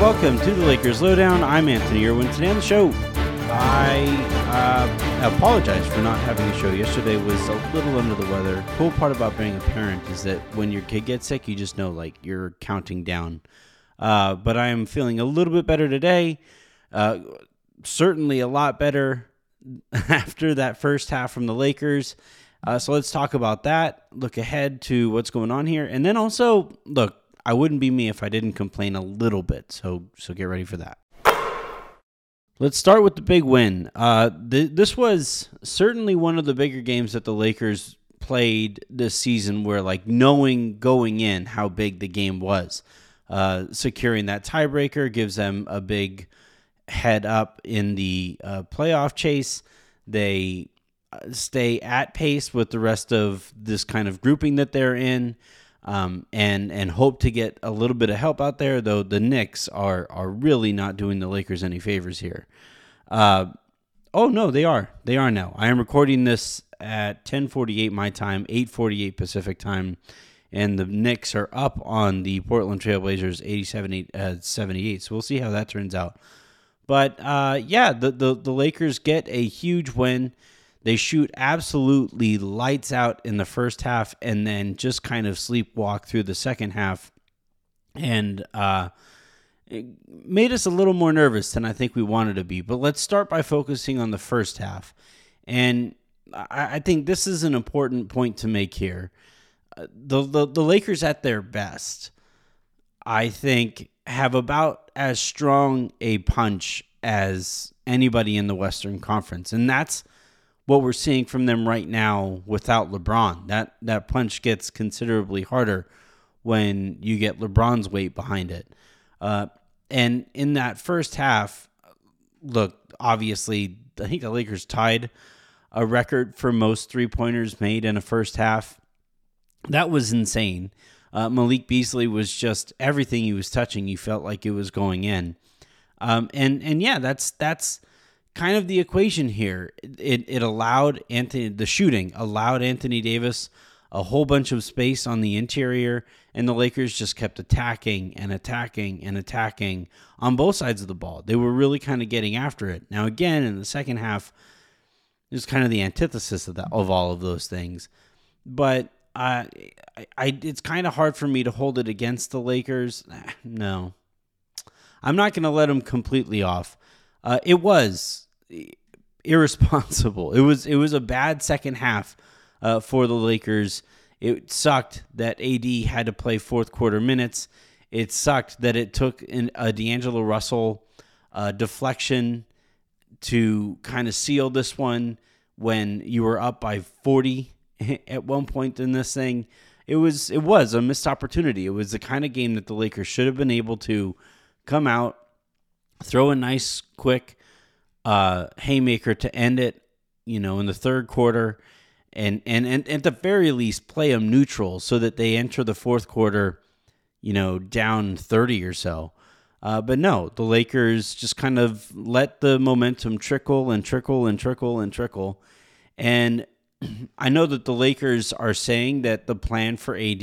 Welcome to the Lakers Lowdown. I'm Anthony Irwin. Today on the show, I uh, apologize for not having a show. Yesterday was a little under the weather. Cool part about being a parent is that when your kid gets sick, you just know like you're counting down. Uh, but I am feeling a little bit better today. Uh, certainly a lot better after that first half from the Lakers. Uh, so let's talk about that. Look ahead to what's going on here, and then also look. I wouldn't be me if I didn't complain a little bit. So so get ready for that. Let's start with the big win. Uh, th- this was certainly one of the bigger games that the Lakers played this season, where like knowing going in how big the game was, uh, securing that tiebreaker gives them a big head up in the uh, playoff chase. They uh, stay at pace with the rest of this kind of grouping that they're in, um, and and hope to get a little bit of help out there. Though the Knicks are are really not doing the Lakers any favors here. Uh, oh no, they are. They are now. I am recording this at 10:48 my time, 8:48 Pacific time, and the Knicks are up on the Portland Trailblazers 87 uh, 78. So we'll see how that turns out. But uh, yeah, the, the the Lakers get a huge win. They shoot absolutely lights out in the first half and then just kind of sleepwalk through the second half. And uh, it made us a little more nervous than I think we wanted to be. But let's start by focusing on the first half. And I, I think this is an important point to make here. Uh, the, the, the Lakers at their best, I think, have about as strong a punch as anybody in the Western Conference. And that's what we're seeing from them right now without LeBron. That that punch gets considerably harder when you get LeBron's weight behind it. Uh, and in that first half, look, obviously, I think the Lakers tied a record for most three pointers made in a first half. That was insane. Uh, Malik Beasley was just everything he was touching. You felt like it was going in, um, and and yeah, that's that's kind of the equation here. It, it allowed Anthony, the shooting allowed Anthony Davis a whole bunch of space on the interior, and the Lakers just kept attacking and attacking and attacking on both sides of the ball. They were really kind of getting after it. Now, again, in the second half, it was kind of the antithesis of that of all of those things. But uh, I, I, it's kind of hard for me to hold it against the Lakers. No, I'm not going to let them completely off. Uh, it was irresponsible. It was it was a bad second half uh, for the Lakers. It sucked that AD had to play fourth quarter minutes. It sucked that it took an, a D'Angelo Russell uh, deflection to kind of seal this one when you were up by 40 at one point in this thing. It was it was a missed opportunity. It was the kind of game that the Lakers should have been able to come out, throw a nice quick uh, haymaker to end it, you know, in the third quarter, and, and and at the very least play them neutral so that they enter the fourth quarter, you know, down thirty or so. Uh, but no, the Lakers just kind of let the momentum trickle and trickle and trickle and trickle, and I know that the Lakers are saying that the plan for AD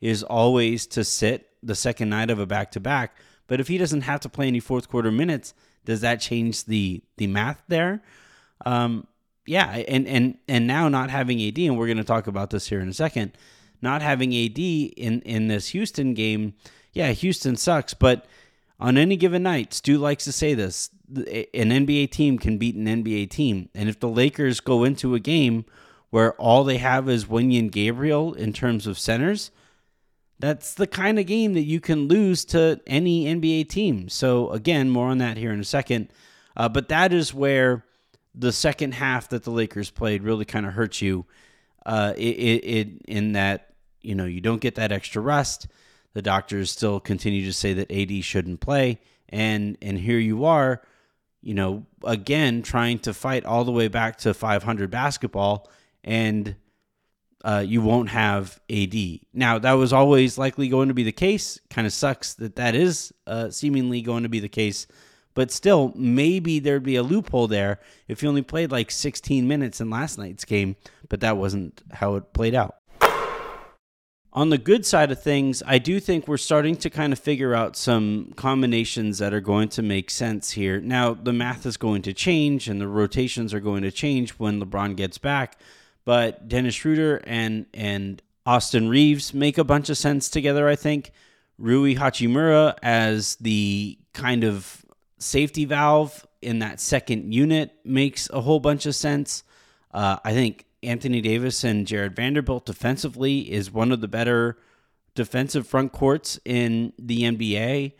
is always to sit the second night of a back to back. But if he doesn't have to play any fourth quarter minutes, does that change the the math there? Um, yeah, and and and now not having AD, and we're going to talk about this here in a second. Not having AD in in this Houston game, yeah, Houston sucks, but on any given night, Stu likes to say this: an NBA team can beat an NBA team, and if the Lakers go into a game where all they have is Wenyen Gabriel in terms of centers, that's the kind of game that you can lose to any NBA team. So, again, more on that here in a second. Uh, but that is where the second half that the Lakers played really kind of hurts you. Uh, it, it, it, in that you know you don't get that extra rest. The doctors still continue to say that AD shouldn't play, and and here you are, you know, again trying to fight all the way back to 500 basketball, and uh, you won't have AD. Now, that was always likely going to be the case. Kind of sucks that that is uh, seemingly going to be the case. But still, maybe there'd be a loophole there if you only played like 16 minutes in last night's game, but that wasn't how it played out. on the good side of things, I do think we're starting to kind of figure out some combinations that are going to make sense here. Now, the math is going to change and the rotations are going to change when LeBron gets back, but Dennis Schroeder and and Austin Reaves make a bunch of sense together, I think. Rui Hachimura as the kind of safety valve in that second unit makes a whole bunch of sense. Uh, I think Anthony Davis and Jarred Vanderbilt defensively is one of the better defensive front courts in the NBA.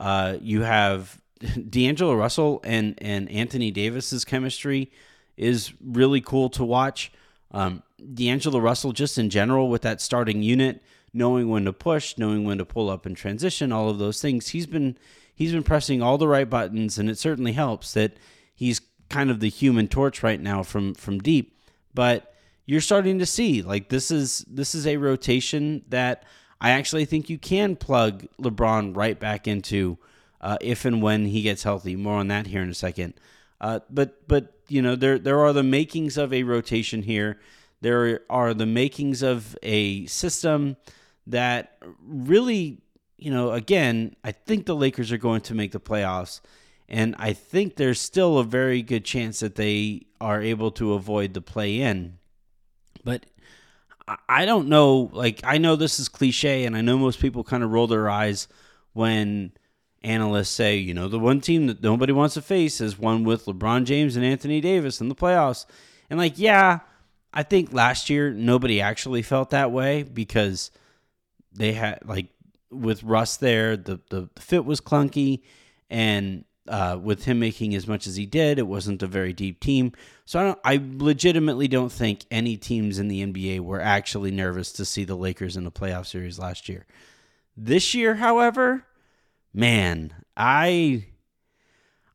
Uh, you have D'Angelo Russell and and Anthony Davis's chemistry is really cool to watch. Um, D'Angelo Russell, just in general, with that starting unit, knowing when to push, knowing when to pull up and transition, all of those things. He's been he's been pressing all the right buttons, and it certainly helps that he's kind of the human torch right now from from deep. But you're starting to see like this is this is a rotation that I actually think you can plug LeBron right back into uh, if and when he gets healthy. More on that here in a second. Uh, but but you know there there are the makings of a rotation here. There are the makings of a system that really you know again I think the Lakers are going to make the playoffs. And I think there's still a very good chance that they are able to avoid the play in. But I don't know. Like, I know this is cliche, and I know most people kind of roll their eyes when analysts say, you know, the one team that nobody wants to face is one with LeBron James and Anthony Davis in the playoffs. And, like, yeah, I think last year nobody actually felt that way because they had, like, with Russ there, the, the, fit was clunky. And uh, with him making as much as he did, it wasn't a very deep team. So I, don't, I legitimately don't think any teams in the NBA were actually nervous to see the Lakers in the playoff series last year. This year, however, man, I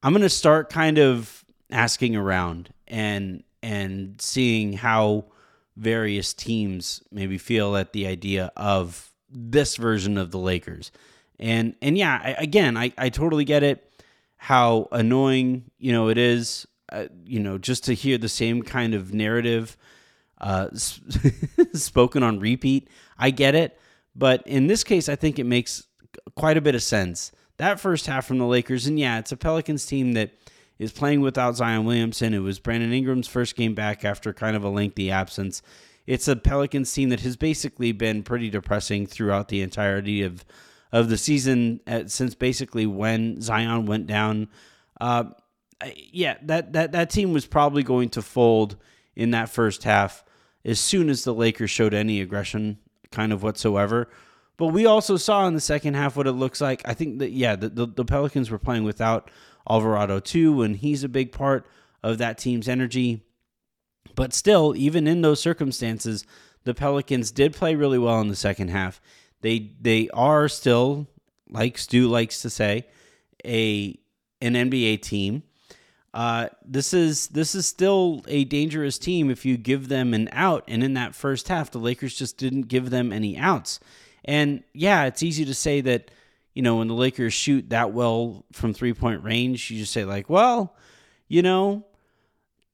I'm gonna start kind of asking around and and seeing how various teams maybe feel at the idea of this version of the Lakers. And and yeah, I, again, I, I totally get it how annoying you know it is uh, you know just to hear the same kind of narrative uh, spoken on repeat i get it but in this case i think it makes quite a bit of sense that first half from the lakers and yeah it's a pelicans team that is playing without zion williamson it was brandon ingram's first game back after kind of a lengthy absence it's a pelicans team that has basically been pretty depressing throughout the entirety of of the season at, uh, since basically when Zion went down. Uh, yeah, that, that that team was probably going to fold in that first half as soon as the Lakers showed any aggression, kind of whatsoever. But we also saw in the second half what it looks like. I think that yeah, the, the, the Pelicans were playing without Alvarado too, and he's a big part of that team's energy. But still, even in those circumstances, the Pelicans did play really well in the second half. They they are still, like Stu likes to say, a an NBA team. Uh, this is this is still a dangerous team if you give them an out. And in that first half, the Lakers just didn't give them any outs. And yeah, it's easy to say that you know when the Lakers shoot that well from three point range, you just say like, well, you know,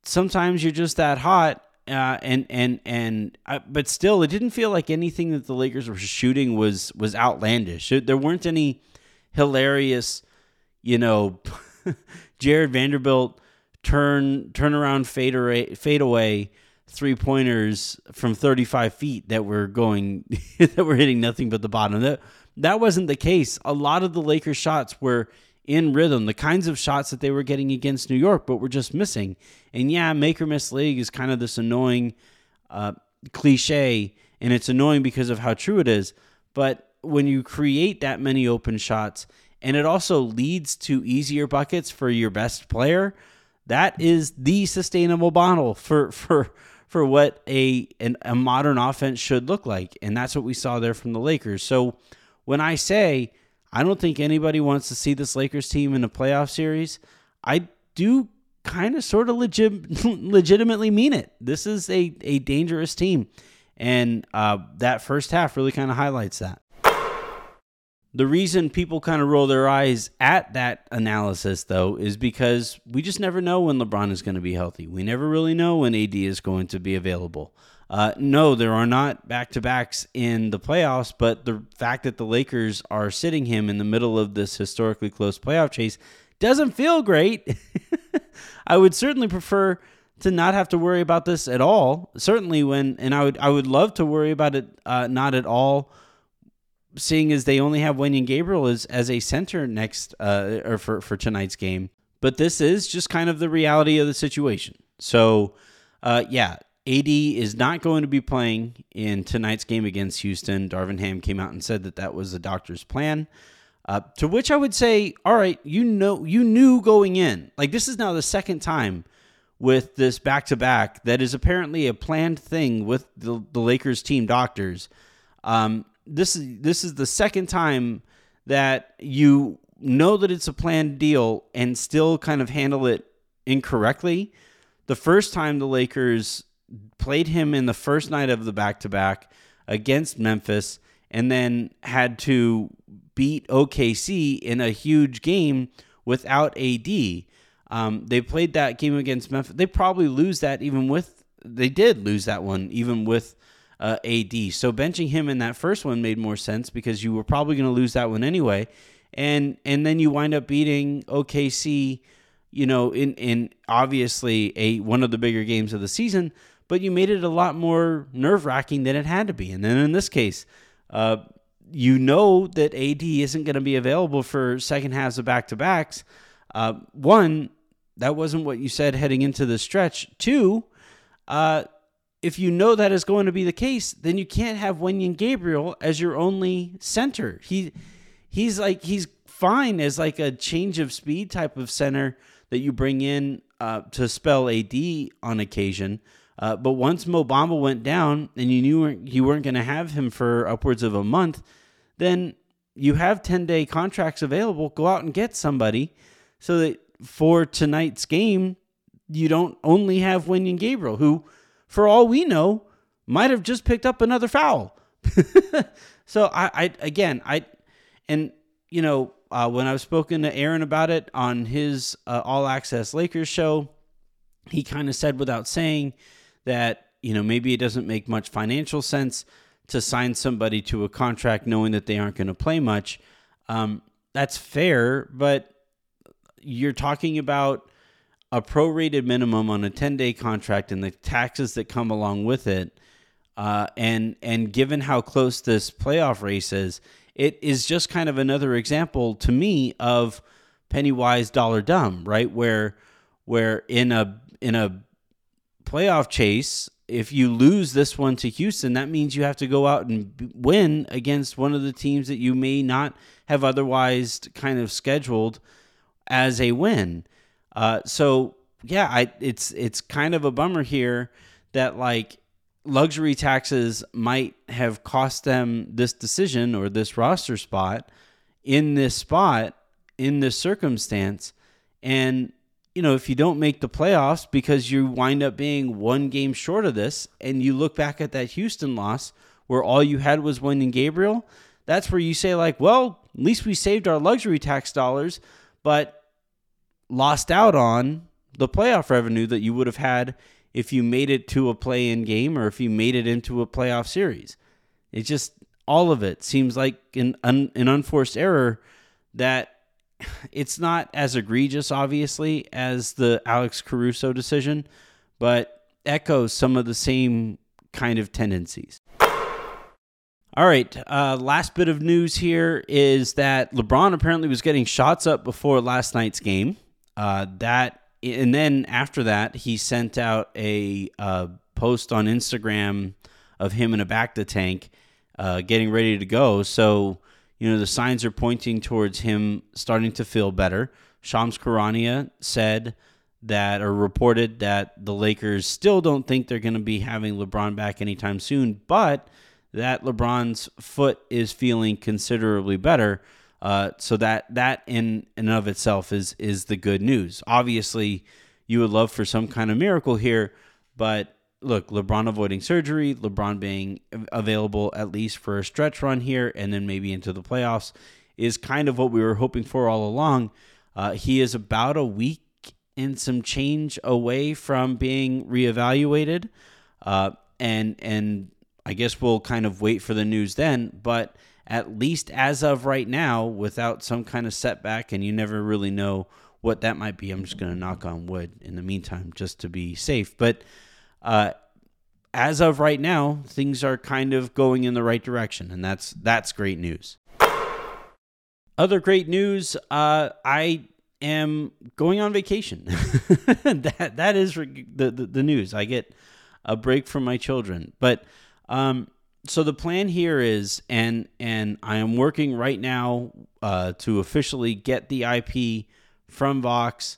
sometimes you're just that hot uh, and and and uh, but still, it didn't feel like anything that the Lakers were shooting was was outlandish. There weren't any hilarious, you know, Jarred Vanderbilt turn turn around fade away, fade away three pointers from 35 feet that were going that were hitting nothing but the bottom. That that wasn't the case. A lot of the Lakers shots were in rhythm, the kinds of shots that they were getting against New York, but were just missing. And yeah, make or miss league is kind of this annoying uh, cliche, and it's annoying because of how true it is. But when you create that many open shots, and it also leads to easier buckets for your best player, that is the sustainable model for for for what a an, a modern offense should look like, and that's what we saw there from the Lakers. So when I say I don't think anybody wants to see this Lakers team in a playoff series. I do kind of sort of legit, legitimately mean it. This is a, a dangerous team. And uh, that first half really kind of highlights that. The reason people kind of roll their eyes at that analysis, though, is because we just never know when LeBron is going to be healthy. We never really know when AD is going to be available. Uh, no, there are not back to backs in the playoffs, but the fact that the Lakers are sitting him in the middle of this historically close playoff chase doesn't feel great. I would certainly prefer to not have to worry about this at all. Certainly when, and I would, I would love to worry about it uh, not at all seeing as they only have Wenyen Gabriel as, as a center next uh, or for, for tonight's game. But this is just kind of the reality of the situation. So, uh, yeah, AD is not going to be playing in tonight's game against Houston. Darvin Ham came out and said that that was the doctor's plan. Uh, to which I would say, all right, you know, you knew going in. Like this is now the second time with this back to back that is apparently a planned thing with the, the Lakers team doctors. Um, this is this is the second time that you know that it's a planned deal and still kind of handle it incorrectly. The first time the Lakers played him in the first night of the back to back against Memphis and then had to beat OKC in a huge game without AD. Um, they played that game against Memphis. They probably lose that even with, they did lose that one even with uh, AD. So benching him in that first one made more sense because you were probably going to lose that one anyway, and and then you wind up beating OKC, you know, in in obviously a one of the bigger games of the season, but you made it a lot more nerve wracking than it had to be. And then in this case, uh, you know that AD isn't going to be available for second halves of back to backs. Uh, one, that wasn't what you said heading into the stretch. Two, uh, if you know that is going to be the case, then you can't have Wenyen Gabriel as your only center. He he's like he's fine as like a change of speed type of center that you bring in uh, to spell AD on occasion. Uh, but once Mo Bamba went down and you knew you weren't going to have him for upwards of a month, then you have 10 day contracts available. Go out and get somebody so that for tonight's game, you don't only have Wenyen Gabriel, who for all we know, might have just picked up another foul. so I, I again, I, and you know, uh, when I've spoken to Aaron about it on his uh, All Access Lakers show, he kind of said without saying that you know maybe it doesn't make much financial sense to sign somebody to a contract knowing that they aren't going to play much. Um, that's fair, but you're talking about a prorated minimum on a 10 day contract and the taxes that come along with it, uh, and and given how close this playoff race is, it is just kind of another example to me of penny wise dollar dumb, right? Where where in a in a playoff chase, if you lose this one to Houston, that means you have to go out and win against one of the teams that you may not have otherwise kind of scheduled as a win. Uh, so yeah, I it's it's kind of a bummer here that like luxury taxes might have cost them this decision or this roster spot in this spot in this circumstance. And you know if you don't make the playoffs because you wind up being one game short of this and you look back at that Houston loss where all you had was Wenyen Gabriel that's where you say like well at least we saved our luxury tax dollars but lost out on the playoff revenue that you would have had if you made it to a play in game or if you made it into a playoff series. It just, all of it seems like an, an, an unforced error that it's not as egregious, obviously, as the Alex Caruso decision, but echoes some of the same kind of tendencies. All right. Uh, last bit of news here is that LeBron apparently was getting shots up before last night's game. Uh, that and then after that, he sent out a uh, post on Instagram of him in a bacta tank, uh, getting ready to go. So you know the signs are pointing towards him starting to feel better. Shams Charania said that or reported that the Lakers still don't think they're going to be having LeBron back anytime soon, but that LeBron's foot is feeling considerably better. Uh, so that that in and of itself is is the good news. Obviously, you would love for some kind of miracle here, but look, LeBron avoiding surgery, LeBron being available at least for a stretch run here, and then maybe into the playoffs is kind of what we were hoping for all along. Uh, he is about a week and some change away from being reevaluated. Uh, and and I guess we'll kind of wait for the news then. But at least as of right now, without some kind of setback, and you never really know what that might be. I'm just going to knock on wood in the meantime, just to be safe. But uh, as of right now, things are kind of going in the right direction, and that's that's great news. Other great news: uh, I am going on vacation. that that is the, the, the news. I get a break from my children, but um, so the plan here is, and and I am working right now uh, to officially get the IP from Vox.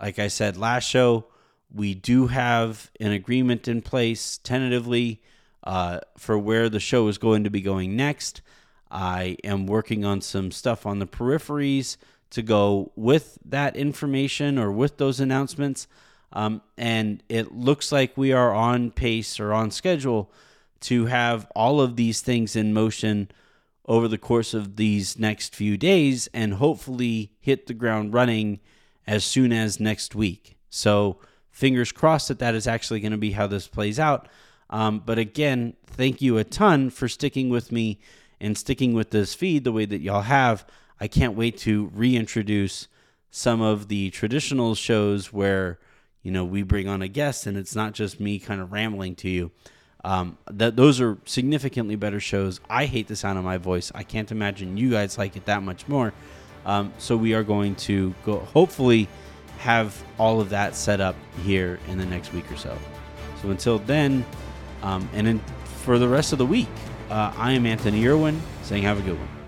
Like I said last show, we do have an agreement in place tentatively uh, for where the show is going to be going next. I am working on some stuff on the peripheries to go with that information or with those announcements. Um, and it looks like we are on pace or on schedule to have all of these things in motion over the course of these next few days and hopefully hit the ground running as soon as next week. So, fingers crossed that that is actually going to be how this plays out. Um, but again, thank you a ton for sticking with me and sticking with this feed the way that y'all have. I can't wait to reintroduce some of the traditional shows where you know we bring on a guest and it's not just me kind of rambling to you. Um, that those are significantly better shows. I hate the sound of my voice. I can't imagine you guys like it that much more. Um, so we are going to go. Hopefully, have all of that set up here in the next week or so. So until then, um, and for the rest of the week, uh, I am Anthony Irwin saying have a good one.